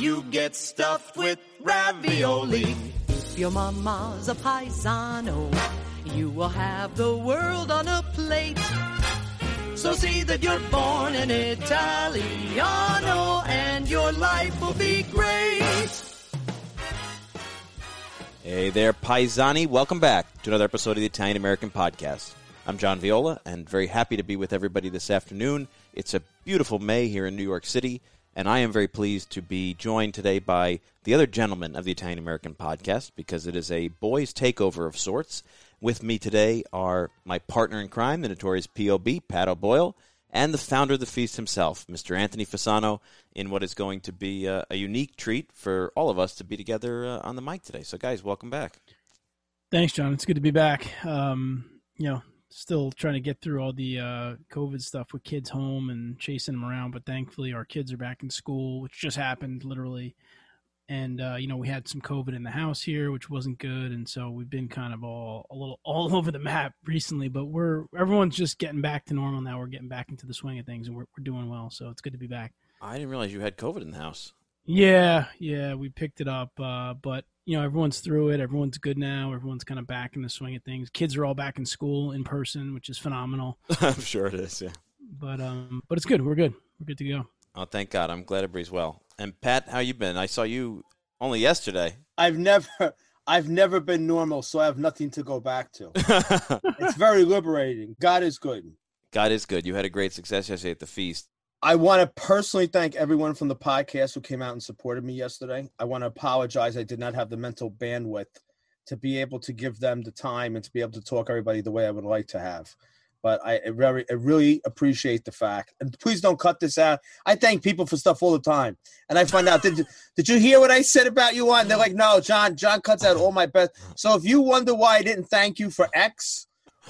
You get stuffed with ravioli. If your mama's a paisano, you will have the world on a plate. So see that you're born an Italiano and your life will be great. Hey there, Paisani. Welcome back to another episode of the Italian American Podcast. I'm John Viola and very happy to be with everybody this afternoon. It's a beautiful May here in New York City, and I am very pleased to be joined today by the other gentleman of the Italian American Podcast because it is a boys' takeover of sorts. With me today are my partner in crime, the notorious POB, Pat O'Boyle, and the founder of the feast himself, Mr. Anthony Fasano, in what is going to be a, a unique treat for all of us to be together uh, on the mic today. So, guys, welcome back. Thanks, John. It's good to be back. Um, you know, still trying to get through all the uh, COVID stuff with kids home and chasing them around, but thankfully our kids are back in school, which just happened literally. And uh, you know, we had some COVID in the house here, which wasn't good, and so we've been kind of all a little all over the map recently. But we're everyone's just getting back to normal now. We're getting back into the swing of things, and we're we're doing well. So it's good to be back. I didn't realize you had COVID in the house. Yeah, yeah, we picked it up, uh, but you know, everyone's through it. Everyone's good now. Everyone's kind of back in the swing of things. Kids are all back in school in person, which is phenomenal. I'm sure it is. Yeah. But um, but it's good. We're good. We're good to go. Oh, thank God. I'm glad everybody's well. And Pat, how you been? I saw you only yesterday. I've never I've never been normal, so I have nothing to go back to. it's very liberating. God is good. God is good. You had a great success yesterday at the feast. I want to personally thank everyone from the podcast who came out and supported me yesterday. I want to apologize. I did not have the mental bandwidth to be able to give them the time and to be able to talk everybody the way I would like to have. But I very, I really appreciate the fact. And please don't cut this out. I thank people for stuff all the time, and I find out did did you hear what I said about you on? They're like, no, John. John cuts out all my best. So if you wonder why I didn't thank you for X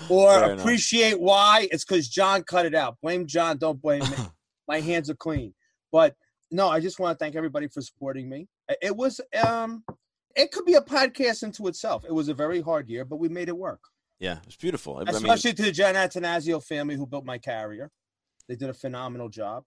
or Fair enough. appreciate why, it's because John cut it out. Blame John. Don't blame me my hands are clean. But no, I just want to thank everybody for supporting me. It was um it could be a podcast into itself. It was a very hard year, but we made it work. Yeah, it's beautiful. I mean, Especially to the Jen Atanasio family who built my carrier. They did a phenomenal job.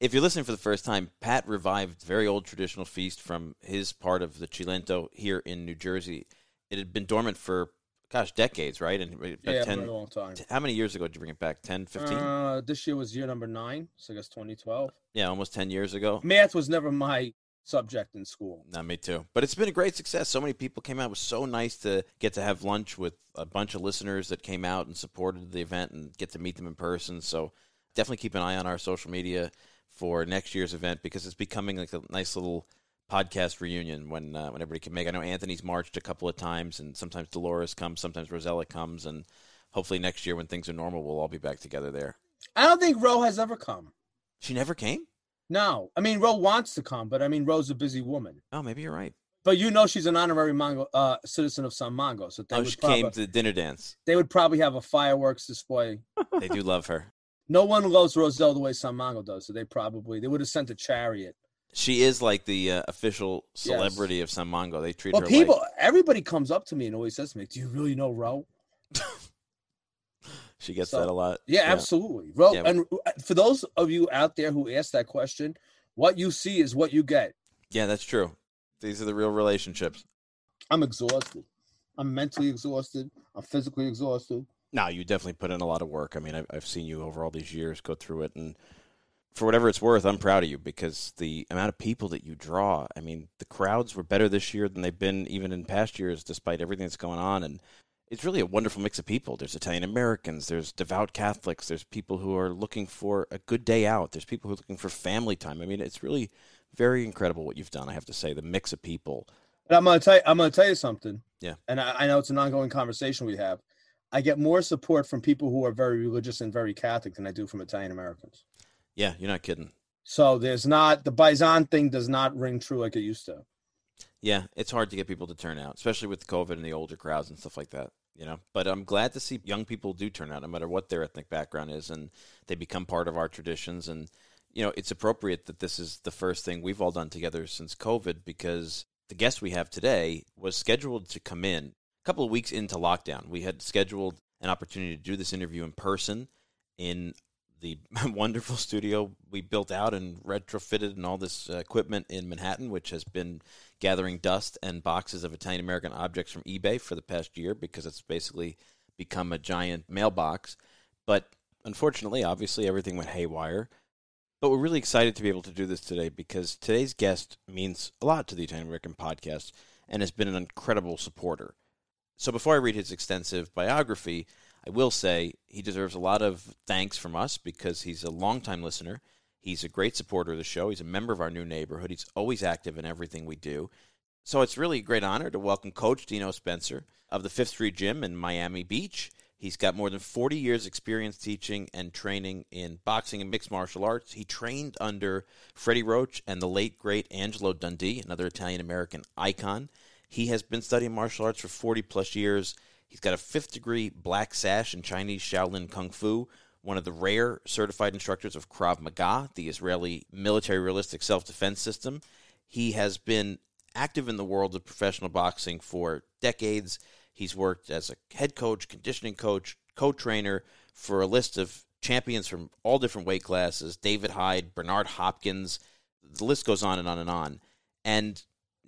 if you're listening for the first time, Pat revived very old traditional feast from his part of the Cilento here in New Jersey. It had been dormant for, gosh, decades, right? And Yeah, 10, for a long time. how many years ago did you bring it back? 10, 15? Uh, this year was year number nine, so I guess 2012. yeah, almost 10 years ago. Math was never my subject in school. Not me too. But it's been a great success. So many people came out. It was so nice to get to have lunch with a bunch of listeners that came out and supported the event and get to meet them in person. So definitely keep an eye on our social media for next year's event because it's becoming like a nice little podcast reunion when uh, when everybody can make. I know Anthony's marched a couple of times, and sometimes Dolores comes, sometimes Rosella comes, and hopefully next year when things are normal, we'll all be back together there. I don't think Ro has ever come. She never came. No, I mean Ro wants to come, but I mean Ro's a busy woman. Oh, maybe you're right. But you know she's an honorary Mongo, uh, citizen of San Mongo, so they Oh, would she probably, came to the dinner dance. they would probably have a fireworks display. They do love her. No one loves Rosella the way San Mongo does, so they probably they would have sent a chariot. She is like the uh, official celebrity of San Mongo. They treat her Well, her people, like everybody comes up to me and always says to me, "Do you really know Ro?" she gets So- that a lot. Yeah, absolutely, Ro. Yeah. And uh, for those of you out there who asked that question, what you see is what you get. Yeah, that's true. These are the real relationships. I'm exhausted. I'm mentally exhausted. I'm physically exhausted. No, you definitely put in a lot of work. I mean, I've, I've seen you over all these years go through it, and for whatever it's worth, I'm proud of you because the amount of people that you draw. I mean, the crowds were better this year than they've been even in past years, despite everything that's going on. And it's really a wonderful mix of people. There's Italian Americans, there's devout Catholics, there's people who are looking for a good day out, there's people who are looking for family time. I mean, it's really very incredible what you've done. I have to say, the mix of people. But I'm gonna tell you, I'm gonna tell you something. Yeah. And I, I know it's an ongoing conversation we have. I get more support from people who are very religious and very Catholic than I do from Italian Americans. Yeah, you're not kidding. So there's not the Bison thing does not ring true like it used to. Yeah, it's hard to get people to turn out, especially with COVID and the older crowds and stuff like that. You know, but I'm glad to see young people do turn out, no matter what their ethnic background is, and they become part of our traditions. And you know, it's appropriate that this is the first thing we've all done together since COVID because the guest we have today was scheduled to come in a couple of weeks into lockdown. We had scheduled an opportunity to do this interview in person in the wonderful studio we built out and retrofitted and all this uh, equipment in Manhattan, which has been gathering dust and boxes of Italian American objects from eBay for the past year because it's basically become a giant mailbox. But unfortunately, obviously, everything went haywire. But we're really excited to be able to do this today because today's guest means a lot to the Italian American podcast and has been an incredible supporter. So before I read his extensive biography, I will say he deserves a lot of thanks from us because he's a longtime listener. He's a great supporter of the show. He's a member of our new neighborhood. He's always active in everything we do. So it's really a great honor to welcome Coach Dino Spencer of the Fifth Street Gym in Miami Beach. He's got more than 40 years experience teaching and training in boxing and mixed martial arts. He trained under Freddie Roach and the late great Angelo Dundee, another Italian American icon. He has been studying martial arts for 40 plus years He's got a fifth degree black sash in Chinese Shaolin Kung Fu, one of the rare certified instructors of Krav Maga, the Israeli military realistic self defense system. He has been active in the world of professional boxing for decades. He's worked as a head coach, conditioning coach, co trainer for a list of champions from all different weight classes David Haye, Bernard Hopkins. The list goes on and on and on. And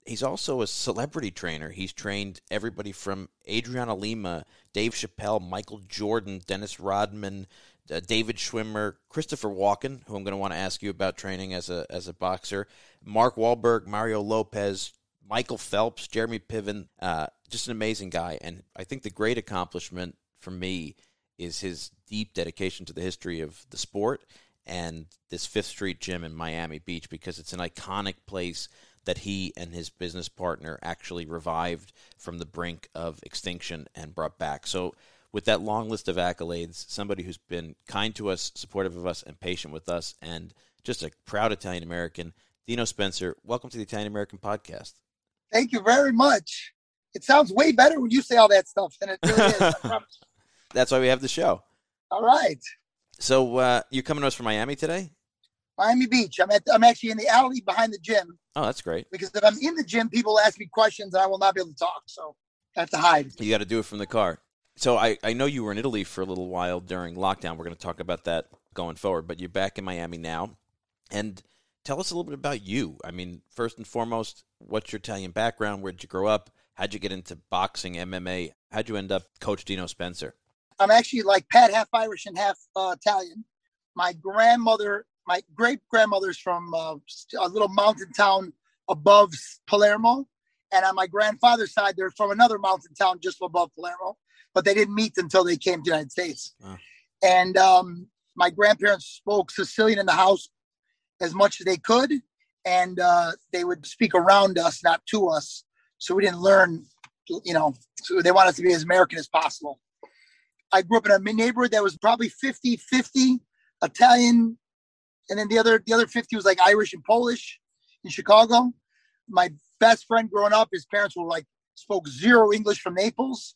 he's also a celebrity trainer. He's trained everybody from Adriana Lima, Dave Chappelle, Michael Jordan, Dennis Rodman, uh, David Schwimmer, Christopher Walken, who I'm going to want to ask you about training as a as a boxer, Mark Wahlberg, Mario Lopez, Michael Phelps, Jeremy Piven. Uh, just an amazing guy, and I think the great accomplishment for me is his deep dedication to the history of the sport and this Fifth Street Gym in Miami Beach because it's an iconic place that he and his business partner actually revived from the brink of extinction and brought back. So, with that long list of accolades, somebody who's been kind to us, supportive of us, and patient with us, and just a proud Italian American, Dino Spencer, welcome to the Italian American Podcast. Thank you very much. It sounds way better when you say all that stuff than it really is. That's why we have the show. All right. So uh, you're coming to us from Miami today? Miami Beach. I'm at. I'm actually in the alley behind the gym. Oh, that's great. Because if I'm in the gym, people ask me questions, and I will not be able to talk. So I have to hide. You got to do it from the car. So I, I know you were in Italy for a little while during lockdown. We're going to talk about that going forward. But you're back in Miami now, and tell us a little bit about you. I mean, first and foremost, what's your Italian background? Where did you grow up? How'd you get into boxing, MMA? How'd you end up Coach Dino Spencer? I'm actually like Pat, half Irish and half uh, Italian. My grandmother my great grandmother's from uh, a little mountain town above Palermo, and on my grandfather's side, they're from another mountain town just above Palermo. But they didn't meet until they came to the United States. Wow. And um, my grandparents spoke Sicilian in the house as much as they could, and uh, they would speak around us, not to us. So we didn't learn, you know, so they wanted to be as American as possible. I grew up in a neighborhood that was probably 50 50 Italian, and then the other the other 50 was like Irish and Polish in Chicago. My best friend growing up, his parents were like spoke zero English from Naples,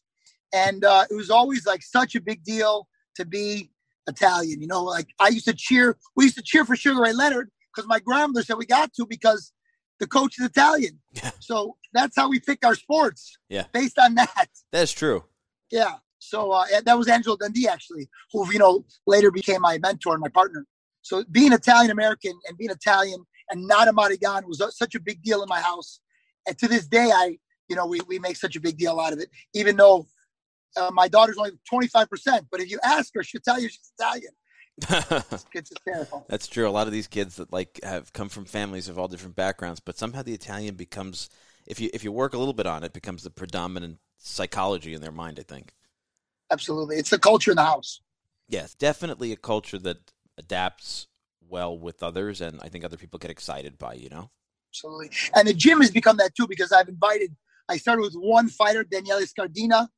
and uh, it was always like such a big deal to be Italian. You know, like I used to cheer. We used to cheer for Sugar Ray Leonard because my grandmother said we got to because the coach is Italian. Yeah. So that's how we pick our sports. Yeah. Based on that. That's true. Yeah. So uh, that was Angelo Dundee actually, who you know later became my mentor and my partner. So being Italian American and being Italian and not a Marigano was such a big deal in my house. And to this day, I, you know, we, we make such a big deal out of it, even though uh, my daughter's only 25%. But if you ask her, she'll tell you she's Italian. it's hysterical. That's true. A lot of these kids that like have come from families of all different backgrounds, but somehow the Italian becomes, if you if you work a little bit on it, becomes the predominant psychology in their mind. I think. Absolutely, it's the culture in the house. Yes, definitely a culture that adapts well with others, and I think other people get excited by. You know, absolutely. And the gym has become that too because I've invited. I started with one fighter, Daniele Scardina.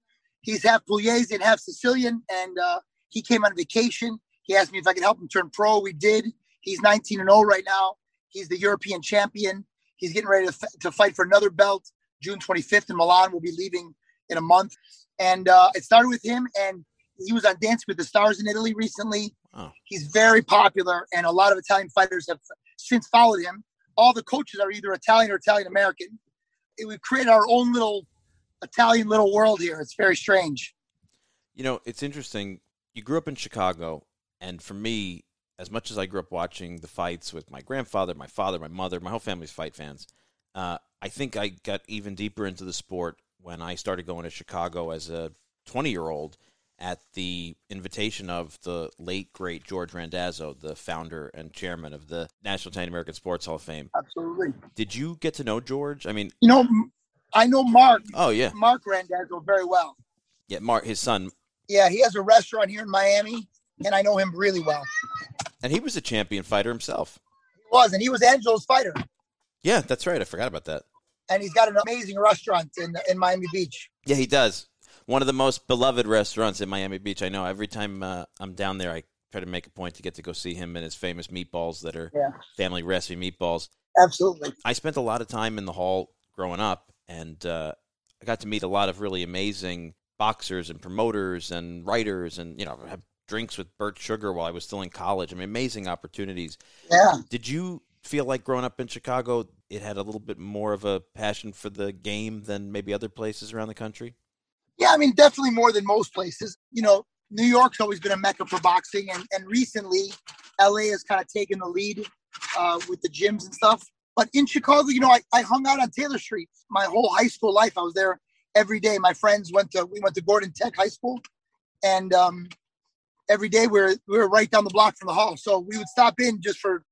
He's half Pugliese and half Sicilian, and uh, he came on vacation. He asked me if I could help him turn pro. We did. He's 19 and 0 right now. He's the European champion. He's getting ready to, f- to fight for another belt June 25th in Milan. We'll be leaving in a month. And uh, it started with him, and he was on Dance with the Stars in Italy recently. Oh. He's very popular, and a lot of Italian fighters have since followed him. All the coaches are either Italian or Italian American. We've created our own little Italian little world here. It's very strange. You know, it's interesting. You grew up in Chicago, and for me, as much as I grew up watching the fights with my grandfather, my father, my mother, my whole family's fight fans. Uh, I think I got even deeper into the sport when I started going to Chicago as a 20 year old at the invitation of the late great George Randazzo, the founder and chairman of the National Italian American Sports Hall of Fame. Absolutely. Did you get to know George? I mean, You know, I know Mark, oh yeah, Mark Randazzo very well. yeah. Mark, his son, Yeah, he has a restaurant here in Miami, and I know him really well. and he was a champion fighter himself. He was, and he was Angelo's fighter. Yeah, that's right. I forgot about that. And he's got an amazing restaurant in in Miami Beach. Yeah, he does. One of the most beloved restaurants in Miami Beach. I know. Every time uh, I'm down there, I try to make a point to get to go see him and his famous meatballs that are Yeah. family recipe meatballs. Absolutely. I spent a lot of time in the hall growing up, and uh, I got to meet a lot of really amazing boxers and promoters and writers, and you know, have drinks with Bert Sugar while I was still in college. I mean, amazing opportunities. Yeah. Did you feel like growing up in Chicago, it had a little bit more of a passion for the game than maybe other places around the country? Yeah, I mean, definitely more than most places. You know, New York's always been a mecca for boxing, and, and recently, LA has kind of taken the lead uh, with the gyms and stuff. But in Chicago, you know, I, I hung out on Taylor Street my whole high school life. I was there every day. My friends went to we went to Gordon Tech High School, and um, every day we were we were right down the block from the hall. So we would stop in just for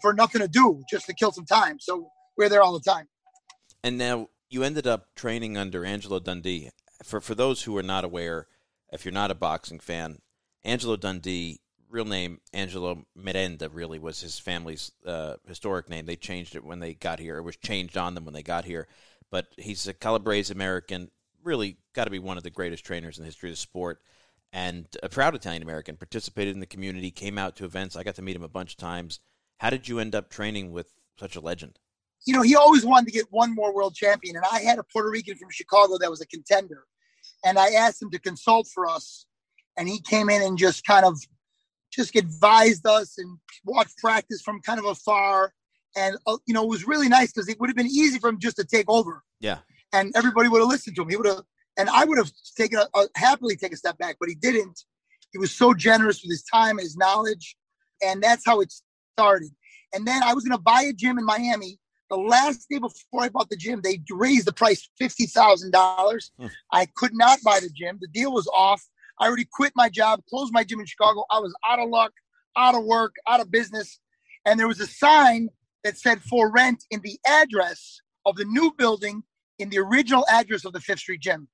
for nothing to do, just to kill some time. So we we're there all the time. And now you ended up training under Angelo Dundee. For for those who are not aware, if you're not a boxing fan, Angelo Dundee, real name Angelo Merenda, really was his family's uh, historic name. They changed it when they got here. It was changed on them when they got here. But he's a Calabrese American. Really, got to be one of the greatest trainers in the history of the sport, and a proud Italian American. Participated in the community, came out to events. I got to meet him a bunch of times. How did you end up training with such a legend? You know, he always wanted to get one more world champion. And I had a Puerto Rican from Chicago that was a contender. And I asked him to consult for us. And he came in and just kind of just advised us and watched practice from kind of afar. And, uh, you know, it was really nice because it would have been easy for him just to take over. Yeah. And everybody would have listened to him. He would have, and I would have taken a, a, happily take a step back, but he didn't. He was so generous with his time and his knowledge. And that's how it started. And then I was going to buy a gym in Miami the last day before I bought the gym, they raised the price fifty thousand dollars. Hmm. I could not buy the gym. The deal was off. I already quit my job, closed my gym in Chicago. I was out of luck, out of work, out of business, and there was a sign that said for rent in the address of the new building in the original address of the Fifth Street Gym.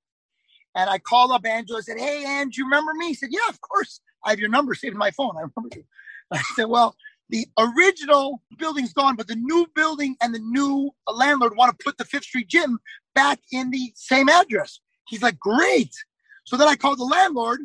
And I called up Angelo I said, "Hey, Ange, you remember me?" He said, "Yeah, of course. I have your number saved in my phone. I remember you." I said, "Well." The original building's gone, but the new building and the new landlord want to put the Fifth Street gym back in the same address. He's like, great. So then I called the landlord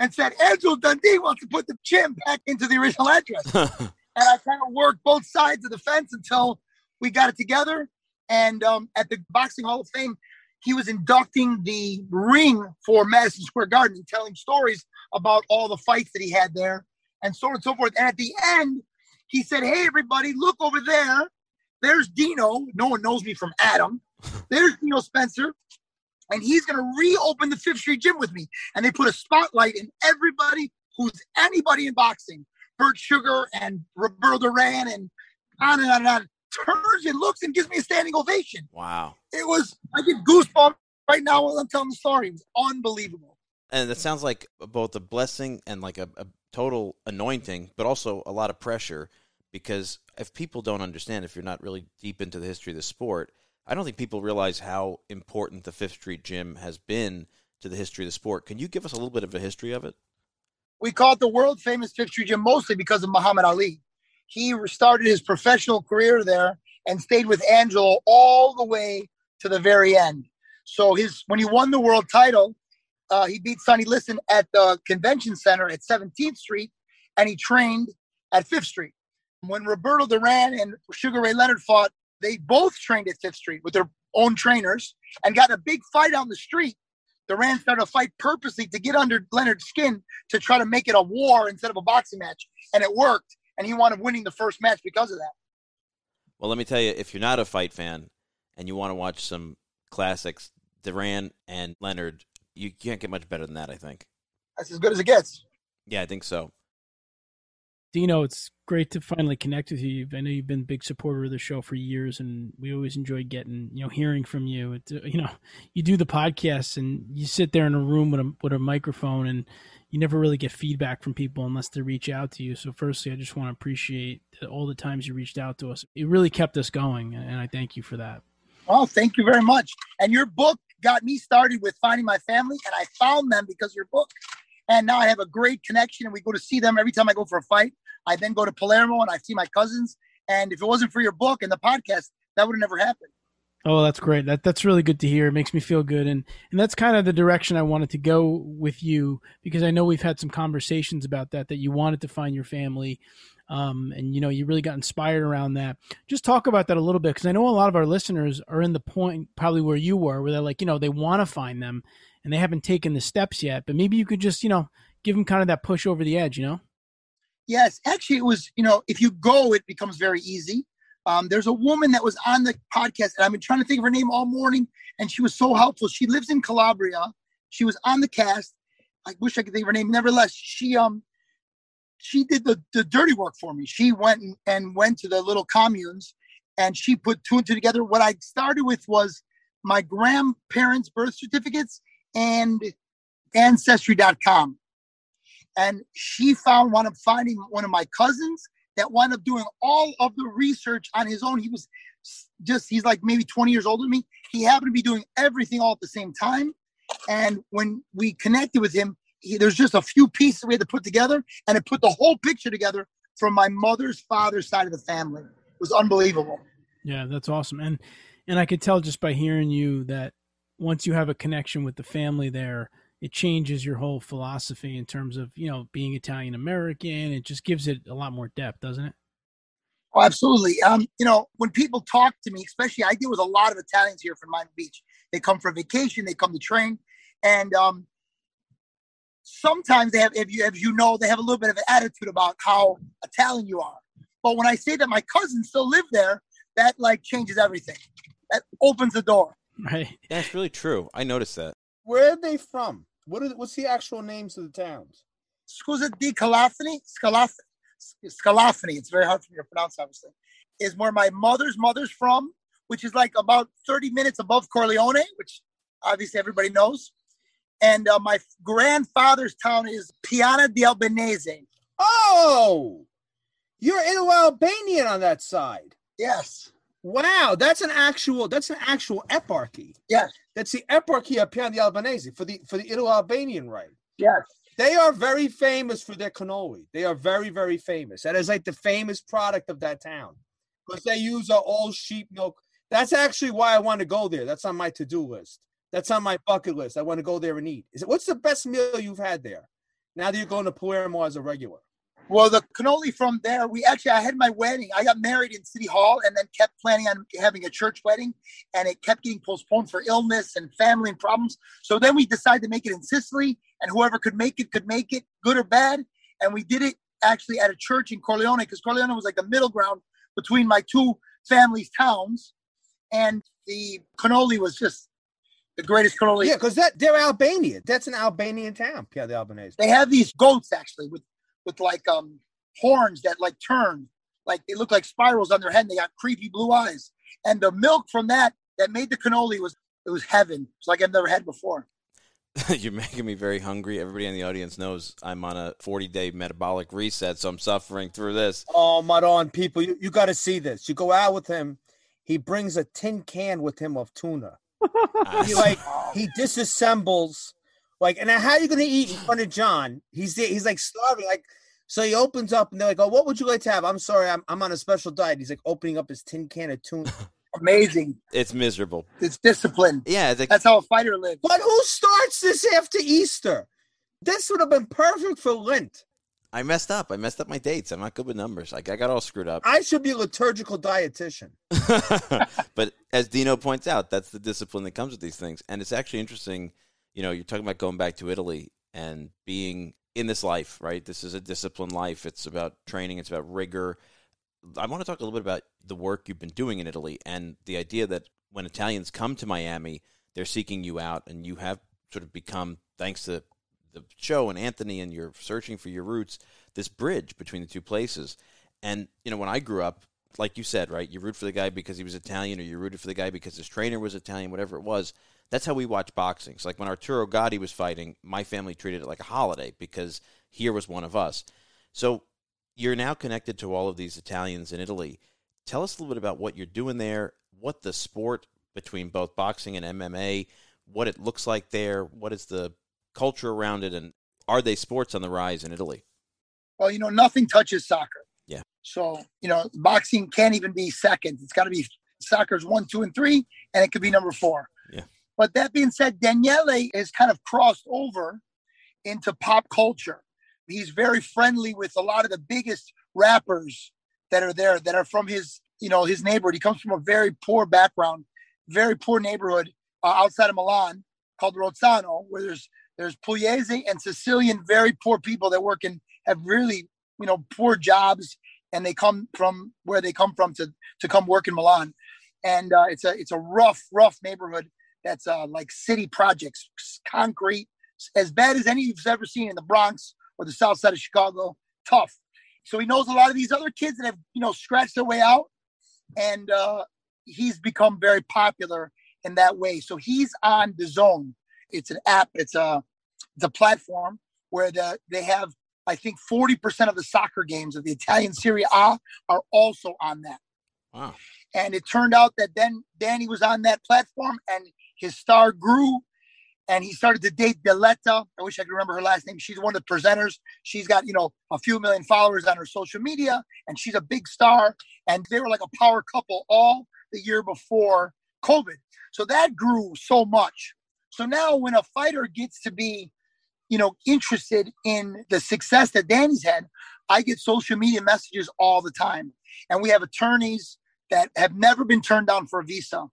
and said, Angelo Dundee wants to put the gym back into the original address. and I kind of worked both sides of the fence until we got it together. And um, at the Boxing Hall of Fame, he was inducting the ring for Madison Square Garden and telling stories about all the fights that he had there and so on and so forth. And at the end, he said, Hey, everybody, look over there. There's Dino. No one knows me from Adam. There's Dino Spencer. And he's going to reopen the Fifth Street Gym with me. And they put a spotlight in everybody who's anybody in boxing Bert Sugar and Roberto Duran and on and on and on. Turns and looks and gives me a standing ovation. Wow. It was, I get goosebumps right now while I'm telling the story. It was unbelievable. And that sounds like both a blessing and like a, a total anointing, but also a lot of pressure because if people don't understand, if you're not really deep into the history of the sport, I don't think people realize how important the Fifth Street Gym has been to the history of the sport. Can you give us a little bit of a history of it? We call it the world famous Fifth Street Gym mostly because of Muhammad Ali. He started his professional career there and stayed with Angelo all the way to the very end. So his when he won the world title, uh, he beat Sonny Liston at the convention center at 17th Street, and he trained at Fifth Street. When Roberto Duran and Sugar Ray Leonard fought, they both trained at Fifth Street with their own trainers and got a big fight on the street. Duran started a fight purposely to get under Leonard's skin to try to make it a war instead of a boxing match, and it worked. And he wound up winning the first match because of that. Well, let me tell you, if you're not a fight fan and you want to watch some classics, Duran and Leonard, you can't get much better than that, I think. That's as good as it gets. Yeah, I think so. Dino, it's great to finally connect with you. I know you've been a big supporter of the show for years, and we always enjoy getting you know hearing from you. It, uh, you know, you do the podcast and you sit there in a room with a with a microphone, and you never really get feedback from people unless they reach out to you. So, firstly, I just want to appreciate all the times you reached out to us. It really kept us going, and I thank you for that. Oh, thank you very much. And your book got me started with finding my family, and I found them because your book. And now I have a great connection, and we go to see them every time I go for a fight. I then go to Palermo and I see my cousins. And if it wasn't for your book and the podcast, that would have never happened. Oh, that's great. That that's really good to hear. It makes me feel good, and and that's kind of the direction I wanted to go with you because I know we've had some conversations about that. That you wanted to find your family, um, and you know you really got inspired around that. Just talk about that a little bit because I know a lot of our listeners are in the point probably where you were, where they're like, you know, they want to find them and they haven't taken the steps yet. But maybe you could just you know give them kind of that push over the edge, you know. Yes, actually, it was, you know, if you go, it becomes very easy. Um, there's a woman that was on the podcast, and I've been trying to think of her name all morning, and she was so helpful. She lives in Calabria. She was on the cast. I wish I could think of her name. Nevertheless, she um she did the, the dirty work for me. She went and, and went to the little communes and she put two and two together. What I started with was my grandparents' birth certificates and ancestry.com and she found one of finding one of my cousins that wound up doing all of the research on his own. He was just he's like maybe 20 years older than me. He happened to be doing everything all at the same time. And when we connected with him, he, there's just a few pieces we had to put together, and it put the whole picture together from my mother's father's side of the family. It was unbelievable. Yeah, that's awesome. And and I could tell just by hearing you that once you have a connection with the family there, it changes your whole philosophy in terms of you know being Italian American. It just gives it a lot more depth, doesn't it? Oh, absolutely. Um, you know, when people talk to me, especially I deal with a lot of Italians here from Miami Beach. They come for vacation, they come to train, and um, sometimes they have, if you, if you know, they have a little bit of an attitude about how Italian you are. But when I say that my cousins still live there, that like changes everything. That opens the door. Right. That's really true. I noticed that. Where are they from? What are the, what's the actual names of the towns? Scusa di Calafani, Scalafani, Scalafani. It's very hard for me to pronounce, obviously. Is where my mother's mother's from, which is like about 30 minutes above Corleone, which obviously everybody knows. And uh, my grandfather's town is Piana di Albanese. Oh, you're Italy Albanian on that side. Yes. Wow, that's an actual that's an actual eparchy. Yes. That's the eparchy of Pian di Albanese for the for the Italo-Albanian right. Yes. They are very famous for their cannoli. They are very very famous. That is like the famous product of that town because they use a all sheep milk. That's actually why I want to go there. That's on my to do list. That's on my bucket list. I want to go there and eat. Is it what's the best meal you've had there? Now that you're going to Palermo as a regular. Well, the cannoli from there, we actually, I had my wedding. I got married in City Hall and then kept planning on having a church wedding. And it kept getting postponed for illness and family and problems. So then we decided to make it in Sicily. And whoever could make it could make it, good or bad. And we did it actually at a church in Corleone because Corleone was like the middle ground between my two families' towns. And the cannoli was just the greatest cannoli. Yeah, because that they're Albania. That's an Albanian town, Pian di Albanese. They have these goats actually with with like um horns that like turn, like they look like spirals on their head. And they got creepy blue eyes, and the milk from that that made the cannoli was it was heaven. It's like I've never had before. You're making me very hungry. Everybody in the audience knows I'm on a 40 day metabolic reset, so I'm suffering through this. Oh, Maron, people, you, you got to see this. You go out with him, he brings a tin can with him of tuna. He like he disassembles like and how are you gonna eat in front of John? He's he's like starving. Like so he opens up and they're like, Oh, what would you like to have? I'm sorry, I'm I'm on a special diet. He's like opening up his tin can of tuna. Amazing. It's miserable. It's discipline. Yeah, the, That's how a fighter lives. but who starts this after Easter? This would have been perfect for Lent. I messed up. I messed up my dates. I'm not good with numbers. Like I got all screwed up. I should be a liturgical dietitian. but as Dino points out, that's the discipline that comes with these things. And it's actually interesting, you know, you're talking about going back to Italy and being in this life, right? This is a disciplined life. It's about training, it's about rigor. I want to talk a little bit about the work you've been doing in Italy and the idea that when Italians come to Miami, they're seeking you out and you have sort of become, thanks to the show and Anthony and you're searching for your roots, this bridge between the two places. And, you know, when I grew up, like you said, right, you root for the guy because he was Italian or you rooted for the guy because his trainer was Italian, whatever it was. That's how we watch boxing. It's like when Arturo Gatti was fighting, my family treated it like a holiday because here was one of us. So you're now connected to all of these Italians in Italy. Tell us a little bit about what you're doing there, what the sport between both boxing and MMA, what it looks like there, what is the culture around it, and are they sports on the rise in Italy? Well, you know, nothing touches soccer. Yeah. So, you know, boxing can't even be second. It's got to be soccer's one, two, and three, and it could be number four. Yeah. But that being said, Daniele is kind of crossed over into pop culture. He's very friendly with a lot of the biggest rappers that are there that are from his, you know, his neighborhood. He comes from a very poor background, very poor neighborhood uh, outside of Milan called Rozzano, where there's there's Pugliese and Sicilian, very poor people that work in have really, you know, poor jobs, and they come from where they come from to to come work in Milan, and uh, it's a it's a rough rough neighborhood that's uh, like city projects, concrete, as bad as any you've ever seen in the Bronx or the South Side of Chicago. Tough. So he knows a lot of these other kids that have you know scratched their way out, and uh, he's become very popular in that way. So he's on DAZN. It's an app. It's a it's a platform where the, they have I think 40% of the soccer games of the Italian Serie A are also on that. Wow. And it turned out that then Danny was on that platform and his star grew and he started to date Diletta. I wish I could remember her last name. She's one of the presenters. She's got, you know, a few million followers on her social media and she's a big star. And they were like a power couple all the year before COVID. So that grew so much. So now when a fighter gets to be you know, interested in the success that Danny's had, I get social media messages all the time. And we have attorneys that have never been turned down for a visa.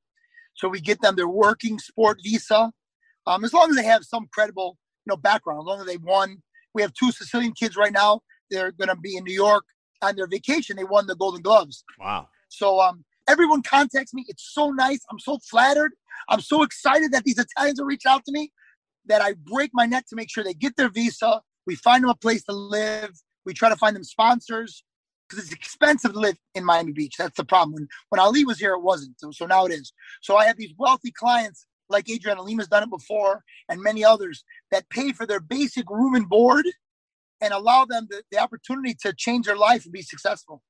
So we get them their working sport visa. Um, as long as they have some credible, you know, background, as long as they won. We have two Sicilian kids right now. They're gonna be in New York on their vacation. They won the Golden Gloves. Wow. So um everyone contacts me. It's so nice. I'm so flattered. I'm so excited that these Italians are reaching out to me that I break my neck to make sure they get their visa. We find them a place to live. We try to find them sponsors because it's expensive to live in Miami Beach. That's the problem. When when Ali was here, it wasn't. So, so now it is. So I have these wealthy clients like Adriana Lima's done it before, and many others that pay for their basic room and board, and allow them the, the opportunity to change their life and be successful.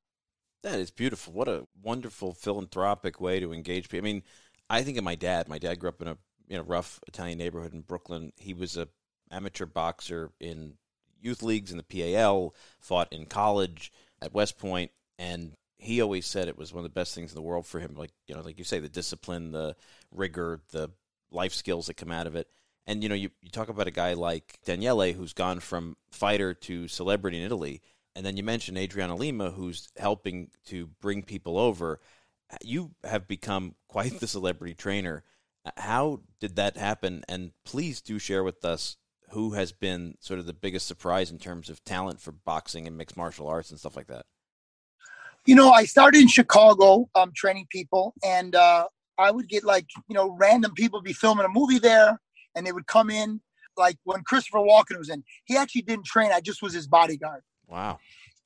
That is beautiful. What a wonderful philanthropic way to engage people. I mean, I think of my dad. My dad grew up in a you know rough Italian neighborhood in Brooklyn. He was a amateur boxer in youth leagues in the PAL, fought in college at West Point, and he always said it was one of the best things in the world for him. Like you know, like you say, the discipline, the rigor, the life skills that come out of it. And you know, you, you talk about a guy like Daniele who's gone from fighter to celebrity in Italy, and then you mentioned Adriana Lima who's helping to bring people over. You have become quite the celebrity trainer. How did that happen? And please do share with us who has been sort of the biggest surprise in terms of talent for boxing and mixed martial arts and stuff like that. You know, I started in Chicago um, training people, and uh, I would get like, you know, random people be filming a movie there, and they would come in. Like when Christopher Walken was in, he actually didn't train. I just was his bodyguard. Wow.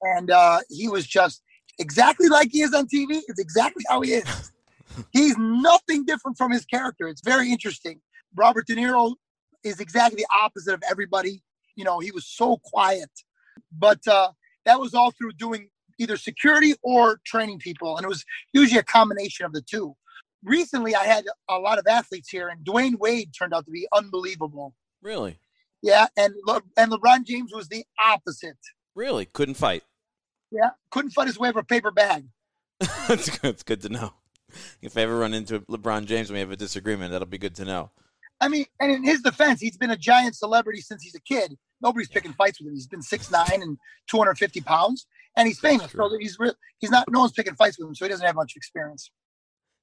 And uh, he was just exactly like he is on TV. It's exactly how he is. He's nothing different from his character. It's very interesting. Robert De Niro is exactly the opposite of everybody. You know, he was so quiet, but uh, that was all through doing either security or training people, and it was usually a combination of the two. Recently, I had a lot of athletes here, and Dwyane Wade turned out to be unbelievable. Really? Yeah, and Le- and LeBron James was the opposite. Really? Couldn't fight. Yeah, couldn't fight his way over a paper bag. That's good. It's good to know. If I ever run into LeBron James and we have a disagreement, that'll be good to know. I mean, and in his defense, he's been a giant celebrity since he's a kid. Nobody's picking fights with him. He's been six nine and 250 pounds, and he's famous. So he's real. He's not. No one's picking fights with him, so he doesn't have much experience.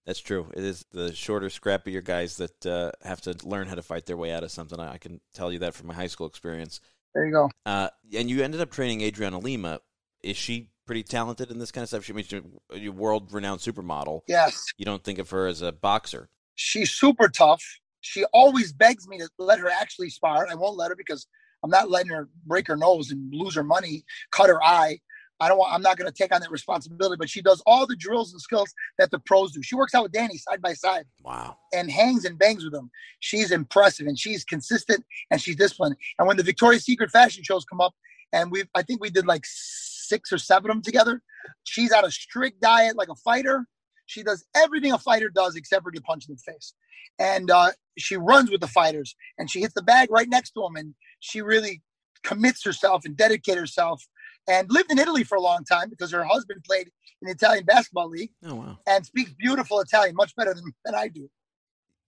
That's true. It is the shorter, scrappier guys that uh, have to learn how to fight their way out of something. I can tell you that from my high school experience. There you go. Uh, and you ended up training Adriana Lima. Is she pretty talented in this kind of stuff? She I mean, she's a world-renowned supermodel. Yes. You don't think of her as a boxer. She's super tough. She always begs me to let her actually spar. I won't let her because I'm not letting her break her nose and lose her money, cut her eye. I don't want, I'm not going to take on that responsibility, but she does all the drills and skills that the pros do. She works out with Danny side by side. Wow. And hangs and bangs with him. She's impressive and she's consistent and she's disciplined. And when the Victoria's Secret fashion shows come up, and we I think we did like six or seven of them together. She's on a strict diet like a fighter. She does everything a fighter does except for get punched in the face. And uh, she runs with the fighters and she hits the bag right next to them. And she really commits herself and dedicates herself and lived in Italy for a long time because her husband played in the Italian basketball league. Oh, wow. And speaks beautiful Italian, much better than, than I do.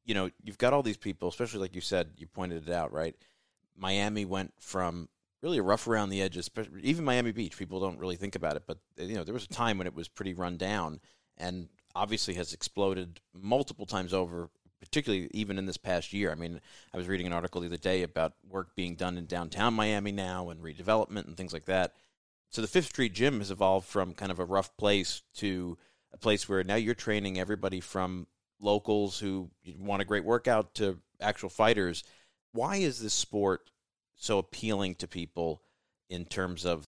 You know, you've got all these people, especially like you said, you pointed it out, right? Miami went from really rough around the edges, even Miami Beach. People don't really think about it, but you know, there was a time when it was pretty run down and obviously has exploded multiple times over particularly even in this past year. I mean, I was reading an article the other day about work being done in downtown Miami now and redevelopment and things like that. So the Fifth Street Gym has evolved from kind of a rough place to a place where now you're training everybody from locals who want a great workout to actual fighters. Why is this sport so appealing to people in terms of?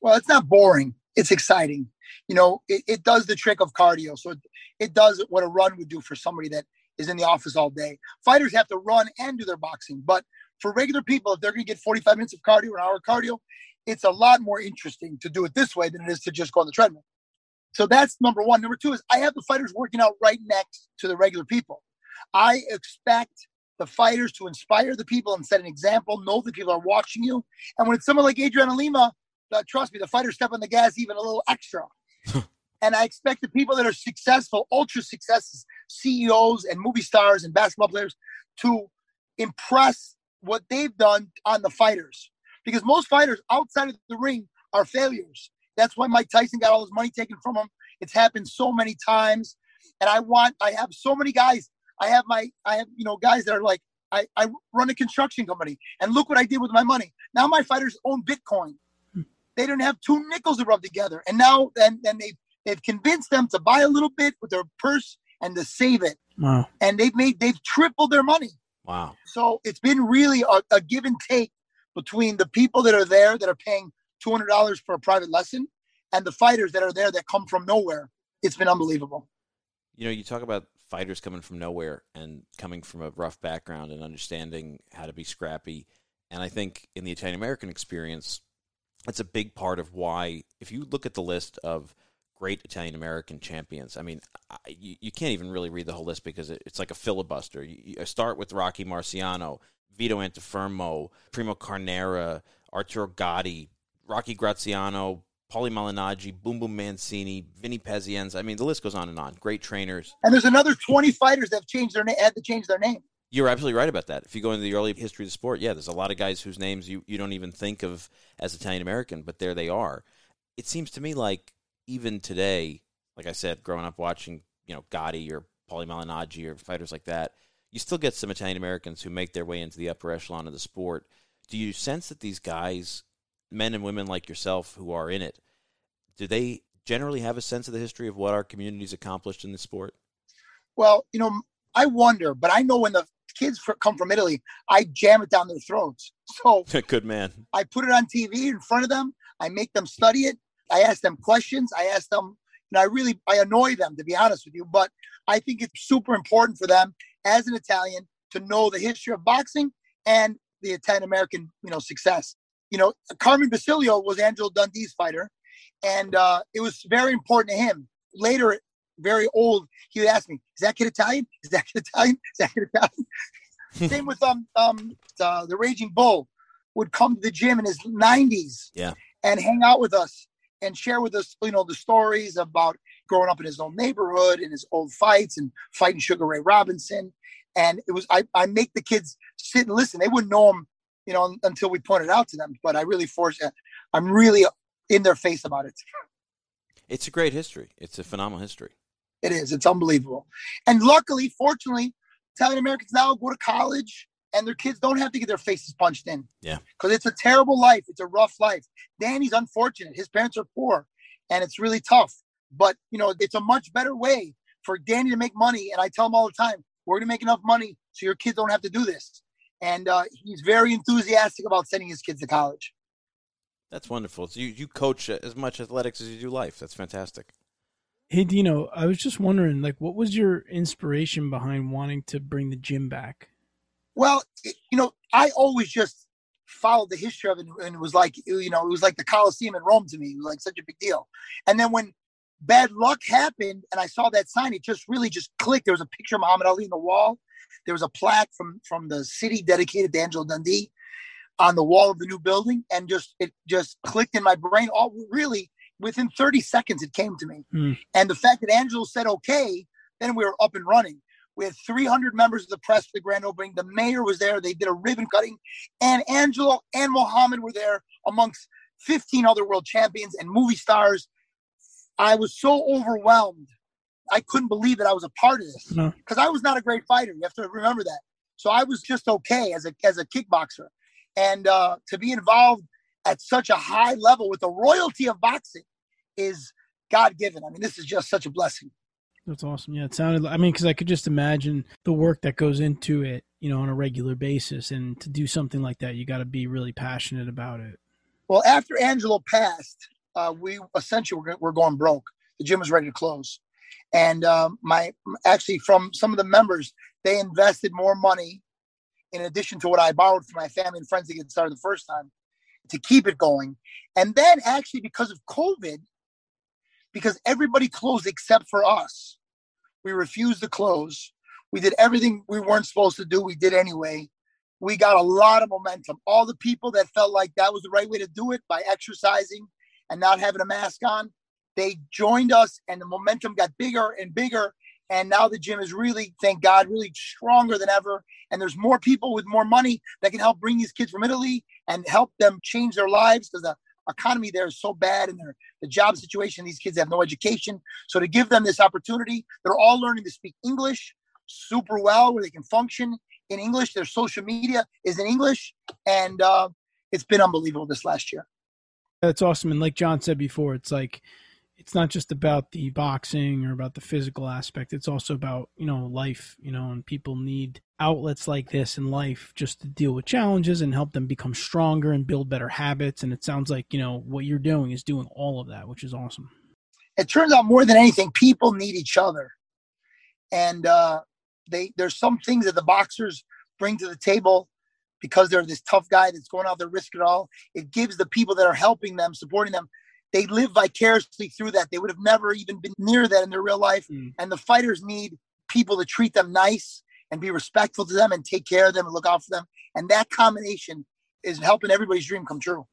Well, it's not boring. It's exciting. You know, it, it does the trick of cardio. So it, it does what a run would do for somebody that is in the office all day. Fighters have to run and do their boxing, but for regular people, if they're going to get 45 minutes of cardio, an hour of cardio, it's a lot more interesting to do it this way than it is to just go on the treadmill. So that's number one. Number two is I have the fighters working out right next to the regular people. I expect the fighters to inspire the people and set an example, know that people are watching you. And when it's someone like Adriana Lima, uh, trust me, the fighters step on the gas even a little extra. and I expect the people that are successful, ultra successes, CEOs and movie stars and basketball players to impress what they've done on the fighters. Because most fighters outside of the ring are failures. That's why Mike Tyson got all his money taken from him. It's happened so many times. And I want, I have so many guys. I have my, I have, you know, guys that are like, I, I run a construction company and look what I did with my money. Now my fighters own Bitcoin. They don't have two nickels to rub together. And now, and, and they, they've convinced them to buy a little bit with their purse and to save it. Wow. And they've made, they've tripled their money. Wow. So it's been really a, a give and take between the people that are there that are paying $200 for a private lesson and the fighters that are there that come from nowhere. It's been unbelievable. You know, you talk about fighters coming from nowhere and coming from a rough background and understanding how to be scrappy. And I think in the Italian American experience, that's a big part of why, if you look at the list of great Italian American champions. I mean, I, you, you can't even really read the whole list because it, it's like a filibuster. You, you start with Rocky Marciano, Vito Antuofermo, Primo Carnera, Arturo Gatti, Rocky Graziano, Paulie Malignaggi, Boom Boom Mancini, Vinny Pazienza. I mean, the list goes on and on. Great trainers. And there's another 20 fighters that have changed their name, had to change their name. You're absolutely right about that. If you go into the early history of the sport, yeah, there's a lot of guys whose names you, you don't even think of as Italian American, but there they are. It seems to me like even today, like I said, growing up watching, you know, Gatti or Paulie Malignaggi or fighters like that, you still get some Italian Americans who make their way into the upper echelon of the sport. Do you sense that these guys, men and women like yourself who are in it, do they generally have a sense of the history of what our community's accomplished in the sport? Well, you know, I wonder, but I know when the kids come from Italy, I jam it down their throats. So good man. I put it on TV in front of them. I make them study it. I ask them questions. I ask them, and I really I annoy them to be honest with you. But I think it's super important for them as an Italian to know the history of boxing and the Italian American, you know, success. You know, Carmen Basilio was Angelo Dundee's fighter, and uh, it was very important to him. Later, very old, he would ask me, "Is that kid Italian? Is that kid Italian? Is that kid Italian?" Same with um um uh, the Raging Bull would come to the gym in his 90s, yeah, and hang out with us and share with us, you know, the stories about growing up in his own neighborhood and his old fights and fighting Sugar Ray Robinson. And it was I, I make the kids sit and listen. They wouldn't know him you know, until we pointed out to them. But I really force, uh, I'm really in their face about it. It's a great history. It's a phenomenal history. It is. It's unbelievable. And luckily, fortunately, Italian Americans now go to college and their kids don't have to get their faces punched in. Yeah. Because it's a terrible life. It's a rough life. Danny's unfortunate. His parents are poor and it's really tough. But, you know, it's a much better way for Danny to make money. And I tell him all the time, we're going to make enough money so your kids don't have to do this. And uh, he's very enthusiastic about sending his kids to college. That's wonderful. So you, you coach as much athletics as you do life. That's fantastic. Hey Dino, I was just wondering, like, what was your inspiration behind wanting to bring the gym back? Well, it, you know, I always just followed the history of it, and it was like, you know, it was like the Coliseum in Rome to me. It was like such a big deal. And then when bad luck happened, and I saw that sign, it just really just clicked. There was a picture of Muhammad Ali in the wall. There was a plaque from from the city dedicated to Angelo Dundee on the wall of the new building, and just it just clicked in my brain. All really within 30 seconds, it came to me. Mm. And the fact that Angelo said okay, then we were up and running. We had 300 members of the press for the grand opening. The mayor was there. They did a ribbon cutting, and Angelo and Muhammad were there amongst 15 other world champions and movie stars. I was so overwhelmed. I couldn't believe that I was a part of this No. because I was not a great fighter. You have to remember that. So I was just okay as a as a kickboxer, and uh, to be involved at such a high level with the royalty of boxing is God given. I mean, this is just such a blessing. That's awesome. Yeah, it sounded. Like, I mean, because I could just imagine the work that goes into it, you know, on a regular basis, and to do something like that, you got to be really passionate about it. Well, after Angelo passed, uh, we essentially were, were going broke. The gym was ready to close, and um, my actually from some of the members, they invested more money in addition to what I borrowed from my family and friends to get started the first time to keep it going. And then actually because of COVID, because everybody closed except for us, we refused to close. We did everything we weren't supposed to do. We did anyway. We got a lot of momentum. All the people that felt like that was the right way to do it by exercising and not having a mask on, they joined us and the momentum got bigger and bigger. And now the gym is really, thank God, really stronger than ever. And there's more people with more money that can help bring these kids from Italy and help them change their lives because the economy there is so bad and their the job situation. These kids have no education. So to give them this opportunity, they're all learning to speak English super well, where they can function in English. Their social media is in English, and uh, it's been unbelievable this last year. That's awesome. And like John said before, it's like it's not just about the boxing or about the physical aspect. It's also about, you know, life, you know, and people need outlets like this in life just to deal with challenges and help them become stronger and build better habits. And it sounds like, you know, what you're doing is doing all of that, which is awesome. It turns out more than anything, people need each other. And uh, they there's some things that the boxers bring to the table because they're this tough guy that's going out there risk it all. It gives the people that are helping them, supporting them, they live vicariously through that. They would have never even been near that in their real life. Mm. And the fighters need people to treat them nice and be respectful to them and take care of them and look out for them. And that combination is helping everybody's dream come true.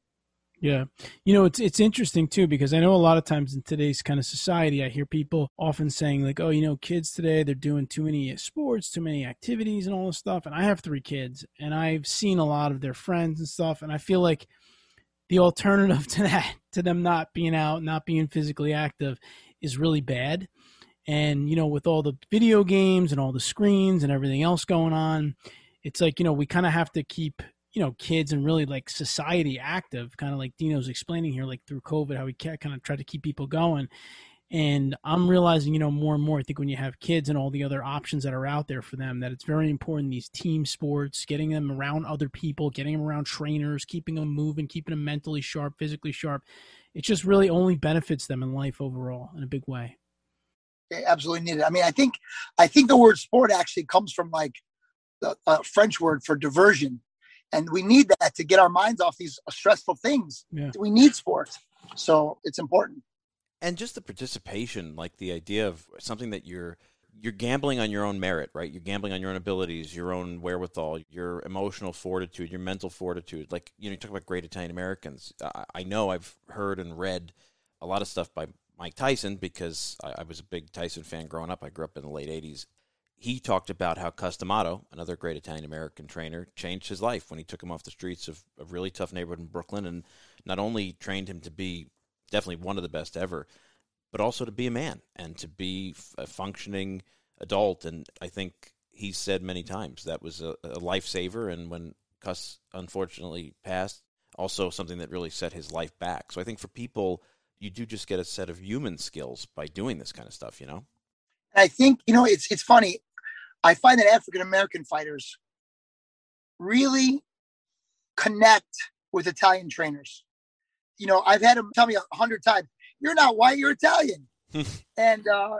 Yeah. You know, it's it's interesting too because I know a lot of times in today's kind of society I hear people often saying like, "Oh, you know, kids today they're doing too many sports, too many activities and all this stuff." And I have 3 kids and I've seen a lot of their friends and stuff and I feel like the alternative to that to them not being out, not being physically active is really bad. And you know, with all the video games and all the screens and everything else going on, it's like, you know, we kind of have to keep you know kids and really like society active kind of like dino's explaining here like through covid how we kind of try to keep people going and i'm realizing you know more and more i think when you have kids and all the other options that are out there for them that it's very important these team sports getting them around other people getting them around trainers keeping them moving keeping them mentally sharp physically sharp it just really only benefits them in life overall in a big way They absolutely needed. I mean, I think I think the word sport actually comes from like the uh, French word for diversion, and we need that to get our minds off these stressful things. Yeah. We need sport, so it's important. And just the participation like the idea of something that you're you're gambling on your own merit right? You're gambling on your own abilities your own wherewithal your emotional fortitude your mental fortitude. Like you know you talk about great italian americans. I, I know i've heard and read a lot of stuff by mike tyson because I, I was a big tyson fan growing up. I grew up in the late 80s he talked about how Cus another great Italian American trainer, changed his life when he took him off the streets of a really tough neighborhood in Brooklyn and not only trained him to be definitely one of the best ever, but also to be a man and to be a functioning adult. And I think he said many times that was a, a lifesaver. And when Cus unfortunately passed, also something that really set his life back. So I think for people, you do just get a set of human skills by doing this kind of stuff, you know? I think, you know, it's it's funny. I find that African American fighters really connect with Italian trainers. You know, I've had them tell me a hundred times, "You're not white, you're Italian," and uh,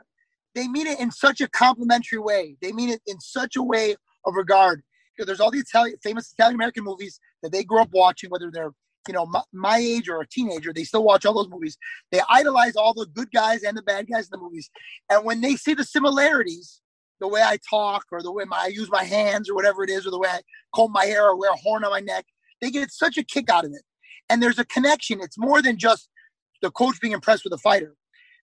they mean it in such a complimentary way. They mean it in such a way of regard. You know, there's all the Italian, famous Italian American movies that they grew up watching, whether they're you know my, my, age or a teenager. They still watch all those movies. They idolize all the good guys and the bad guys in the movies. And when they see the similarities, the way I talk or the way my, I use my hands or whatever it is, or the way I comb my hair or wear a horn on my neck, they get such a kick out of it. And there's a connection. It's more than just the coach being impressed with the fighter.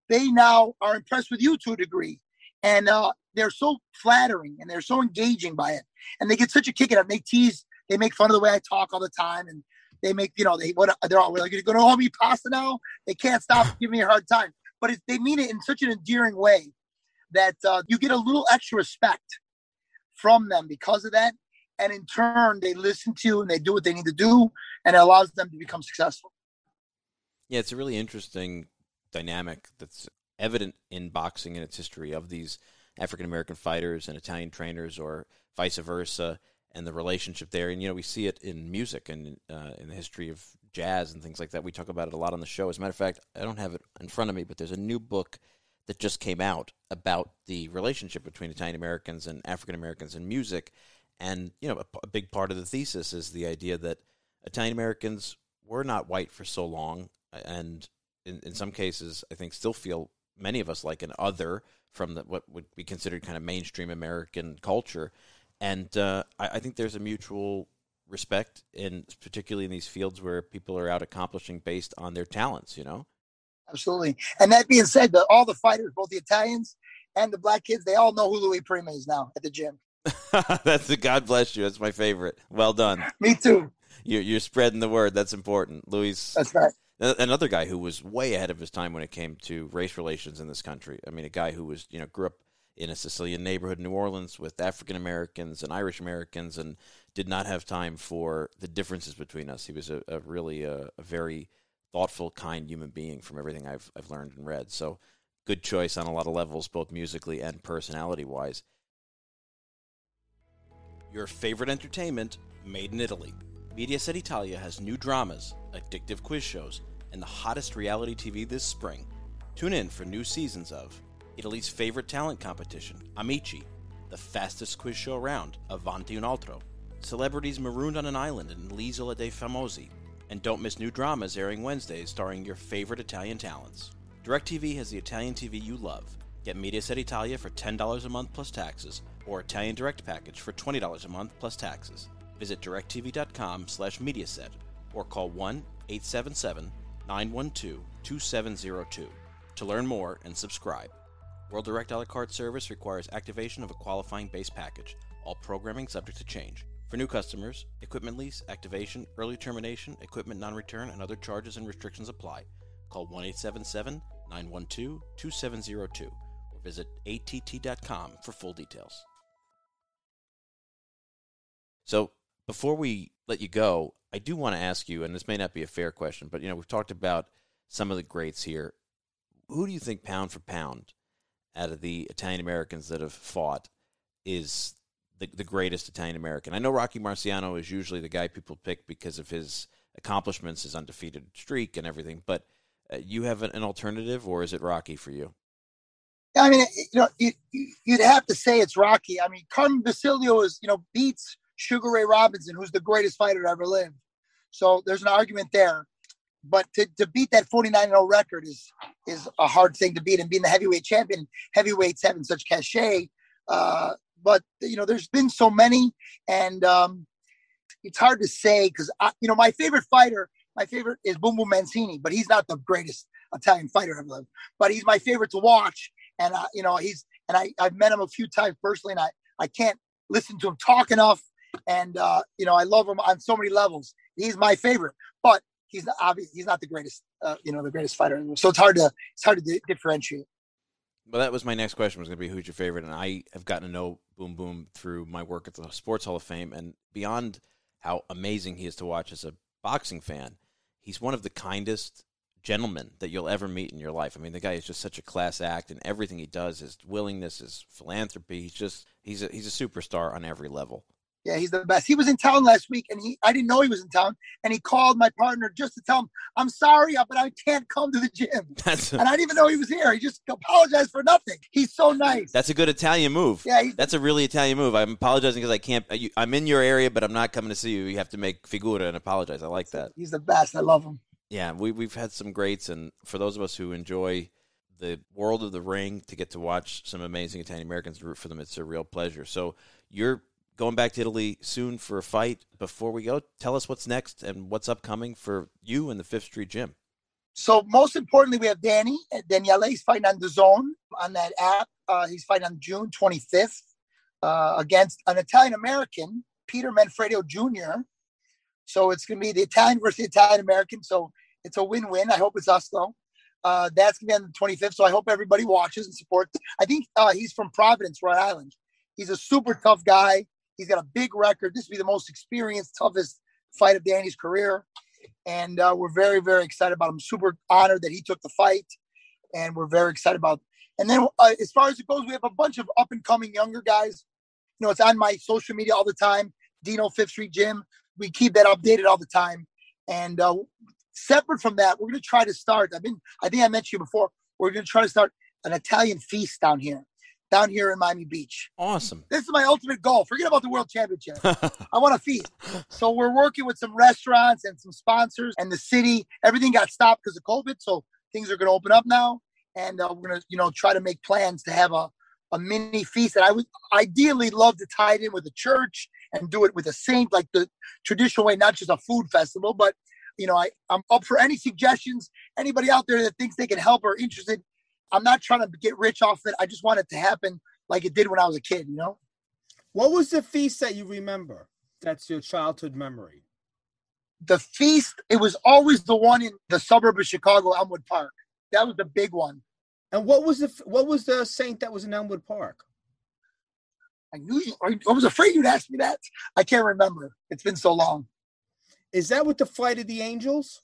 They now are impressed with you to a degree. And uh, they're so flattering and they're so engaging by it. And they get such a kick out of it. They tease, they make fun of the way I talk all the time. And they make, you know, they what they're all like, you're going to hold me pasta now. They can't stop giving me a hard time. But it, they mean it in such an endearing way that uh, you get a little extra respect from them because of that. And in turn, they listen to you and they do what they need to do, and it allows them to become successful. Yeah, it's a really interesting dynamic that's evident in boxing and its history of these African American fighters and Italian trainers, or vice versa, and the relationship there. And you know, we see it in music and uh, in the history of jazz and things like that. We talk about it a lot on the show. As a matter of fact, I don't have it in front of me, but there's a new book that just came out about the relationship between Italian Americans and African Americans in music. And, you know, a, a, big part of the thesis is the idea that Italian Americans were not white for so long. And in, in some cases, I think still feel many of us like an other from the, what would be considered kind of mainstream American culture. And uh, I, I think there's a mutual respect in particularly in these fields where people are out accomplishing based on their talents, you know? Absolutely. And that being said, the, all the fighters, both the Italians and the black kids, they all know who Louis Prima is now at the gym. That's the God bless you. That's my favorite. Well done. Me too. You're, you're spreading the word. That's important. Louis. That's right. Another guy who was way ahead of his time when it came to race relations in this country. I mean, a guy who was, you know, grew up in a Sicilian neighborhood in New Orleans with African Americans and Irish Americans and did not have time for the differences between us. He was a, a really a, a very thoughtful, kind human being from everything I've I've learned and read. So good choice on a lot of levels, both musically and personality wise. Your favorite entertainment made in Italy. Mediaset Italia has new dramas, addictive quiz shows, and the hottest reality TV this spring. Tune in for new seasons of Italy's favorite talent competition, Amici, the fastest quiz show around, Avanti un altro, celebrities marooned on an island in L'Isola dei Famosi, and don't miss new dramas airing Wednesdays starring your favorite Italian talents. DirecTV has the Italian TV you love. Get Mediaset Italia for $10 a month plus taxes, or Italian Direct package for $20 a month plus taxes. Visit directv.com slash Mediaset or call 1-877-912-2702 to learn more and subscribe. World Direct a la carte service requires activation of a qualifying base package. All programming subject to change. For new customers, equipment lease, activation, early termination, equipment non return, and other charges and restrictions apply. Call 1 877 912 2702 or visit att.com for full details. So, before we let you go, I do want to ask you, and this may not be a fair question, but you know, we've talked about some of the greats here. Who do you think, pound for pound, out of the Italian Americans that have fought, is the, the greatest Italian American. I know Rocky Marciano is usually the guy people pick because of his accomplishments, his undefeated streak, and everything. But uh, you have an, an, alternative, or is it Rocky for you? I mean, you know, you, would have to say it's Rocky. I mean, Carmen Basilio is, you know, beats Sugar Ray Robinson, who's the greatest fighter to ever live. So there's an argument there. But to, to beat that 49 0 record is is a hard thing to beat. And being the heavyweight champion, heavyweights having such cachet, uh, but you know, there's been so many, and um, it's hard to say because you know my favorite fighter, my favorite is Boom Boom Mancini, but he's not the greatest Italian fighter I've lived. But he's my favorite to watch, and uh, you know he's and I I've met him a few times personally, and I I can't listen to him talk enough. And uh, you know, I love him on so many levels. He's my favorite, but he's not obviously he's not the greatest, uh, you know, the greatest fighter. So it's hard to it's hard to di- differentiate. Well, that was my next question was going to be who's your favorite, and I have gotten to know Boom Boom through my work at the Sports Hall of Fame, and beyond how amazing he is to watch as a boxing fan, he's one of the kindest gentlemen that you'll ever meet in your life. I mean, the guy is just such a class act, and everything he does, his willingness, his philanthropy, he's just he's a he's a superstar on every level. Yeah, he's the best. He was in town last week, and he I didn't know he was in town, and he called my partner just to tell him, "I'm sorry, but I can't come to the gym." That's and I didn't even know he was here. He just apologized for nothing. He's so nice. that's a good Italian move. Yeah, he's, That's a really Italian move. I'm apologizing because I can't. Uh, I'm in your area, but I'm not coming to see you. You have to make figura and apologize. I like that. he's the best. I love him. Yeah, we we've had some greats, and for those of us who enjoy the world of the ring, to get to watch some amazing Italian Americans root for them, it's a real pleasure. So you're going back to Italy soon for a fight. Before we go, tell us what's next and what's upcoming for you and the Fifth Street Gym. So most importantly, we have Danny Daniele. He's fighting on DAZN on that app. Uh, he's fighting on June 25th uh, against an Italian American, Peter Manfredo Jr. So it's going to be the Italian versus the Italian American. So it's a win-win. I hope it's us though. Uh, that's going to be on the 25th. So I hope everybody watches and supports. I think uh, he's from Providence, Rhode Island. He's a super tough guy. He's got a big record. This will be the most experienced, toughest fight of Danny's career. And uh, we're very, very excited about him. Super honored that he took the fight. And we're very excited about. And then uh, as far as it goes, we have a bunch of up and coming younger guys. You know, it's on my social media all the time. Dino Fifth Street Gym. We keep that updated all the time. And uh, separate from that, we're going to try to start. I've been, I think I mentioned you before. We're going to try to start an Italian feast down here, down here in Miami Beach. Awesome. This is my ultimate goal. Forget about the World Championship. I want to feast. So we're working with some restaurants and some sponsors and the city. Everything got stopped because of COVID, so things are going to open up now, and uh, we're going to, you know, try to make plans to have a a mini feast that I would ideally love to tie it in with a church and do it with a saint, like the traditional way, not just a food festival. But you know, I I'm up for any suggestions. Anybody out there that thinks they can help or interested, I'm not trying to get rich off it. I just want it to happen like it did when I was a kid. You know. What was the feast that you remember? That's your childhood memory. the feast it was always the one in the suburb of chicago elmwood park that was the big one And what was the what was the saint that was in Elmwood Park? i knew you i I was afraid you'd ask me that i can't remember it's been so long Is that with the flight of the angels?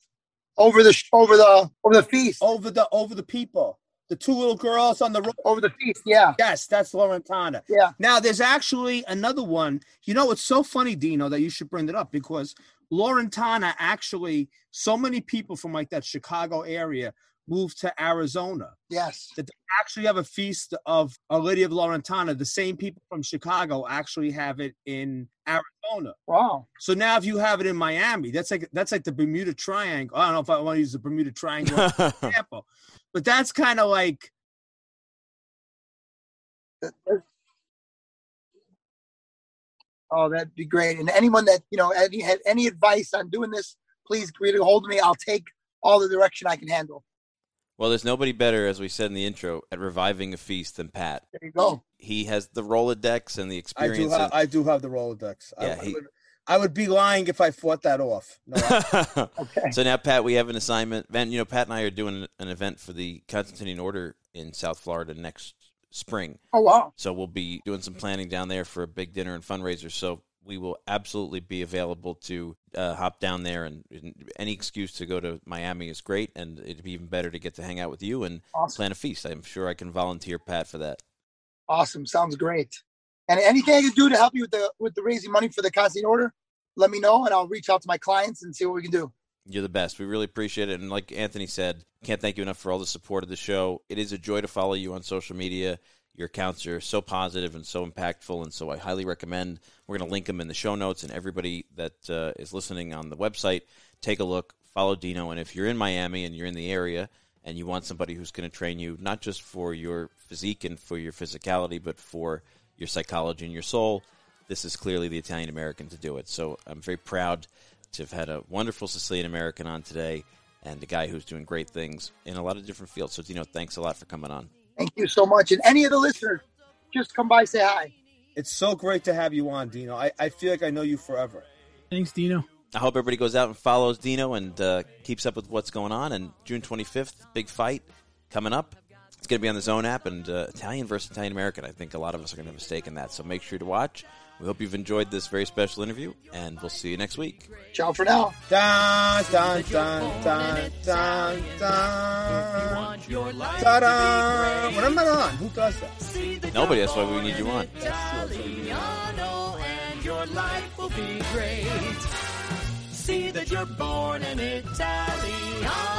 over the over the over the feast Over the over the people, the two little girls on the road. over the feast yeah Yes, that's Lauretana. yeah Now there's actually another one. You know, it's so funny, Dino, that you should bring it up because Lauretana actually, so many people from like that Chicago area moved to Arizona. yes That they actually have a feast of Our Lady of Lauretana. The same people from Chicago actually have it in Arizona. wow So now if you have it in Miami, that's like that's like the Bermuda Triangle. I don't know if I want to use the Bermuda Triangle example, but that's kind of like oh that'd be great and anyone that you know any had any advice on doing this please get a hold of me i'll take all the direction i can handle well, there's nobody better, as we said in the intro, at reviving a feast than Pat. there you go He has the Rolodex and the I do experience. have I do have the Rolodex. I- Yeah, I, he- would, I would be lying if I fought that off. No, I- okay So now, Pat, we have an assignment. Van, you know, Pat and I are doing an event for the Constantinian Order in South Florida next spring. oh wow So we'll be doing some planning down there for a big dinner and fundraiser. So we will absolutely be available to uh, hop down there, and, and any excuse to go to Miami is great. And it'd be even better to get to hang out with you and awesome plan a feast. I'm sure I can volunteer Pat for that. Awesome. Sounds great. And anything I can do to help you with the with the raising money for the Constantine order, let me know and I'll reach out to my clients and see what we can do. You're the best. We really appreciate it. And like Anthony said, can't thank you enough for all the support of the show. It is a joy to follow you on social media. Your accounts are so positive and so impactful, and so I highly recommend. We're going to link them in the show notes, and everybody that uh, is listening on the website, take a look, follow Dino, and if you're in Miami and you're in the area and you want somebody who's going to train you not just for your physique and for your physicality, but for your psychology and your soul, this is clearly the Italian American to do it. So I'm very proud to have had a wonderful Sicilian American on today and a guy who's doing great things in a lot of different fields. So, Dino, thanks a lot for coming on. Thank you so much. And any of the listeners, just come by, say hi. It's so great to have you on, Dino. I, I feel like I know you forever. Thanks, Dino. I hope everybody goes out and follows Dino and uh, keeps up with what's going on. And June 25th, big fight coming up. It's going to be on DAZN app and uh, Italian versus Italian American. I think a lot of us are going to have a stake in that. So make sure to watch. We hope you've enjoyed this very special interview, and we'll see you next week. Ciao for now. Dun, dun, dun, dun, dun, dun. Ta-da! When I'm not on, who does that? Nobody. That's why we need you on. Italiano and your life will be great. See that you're born an Italiano.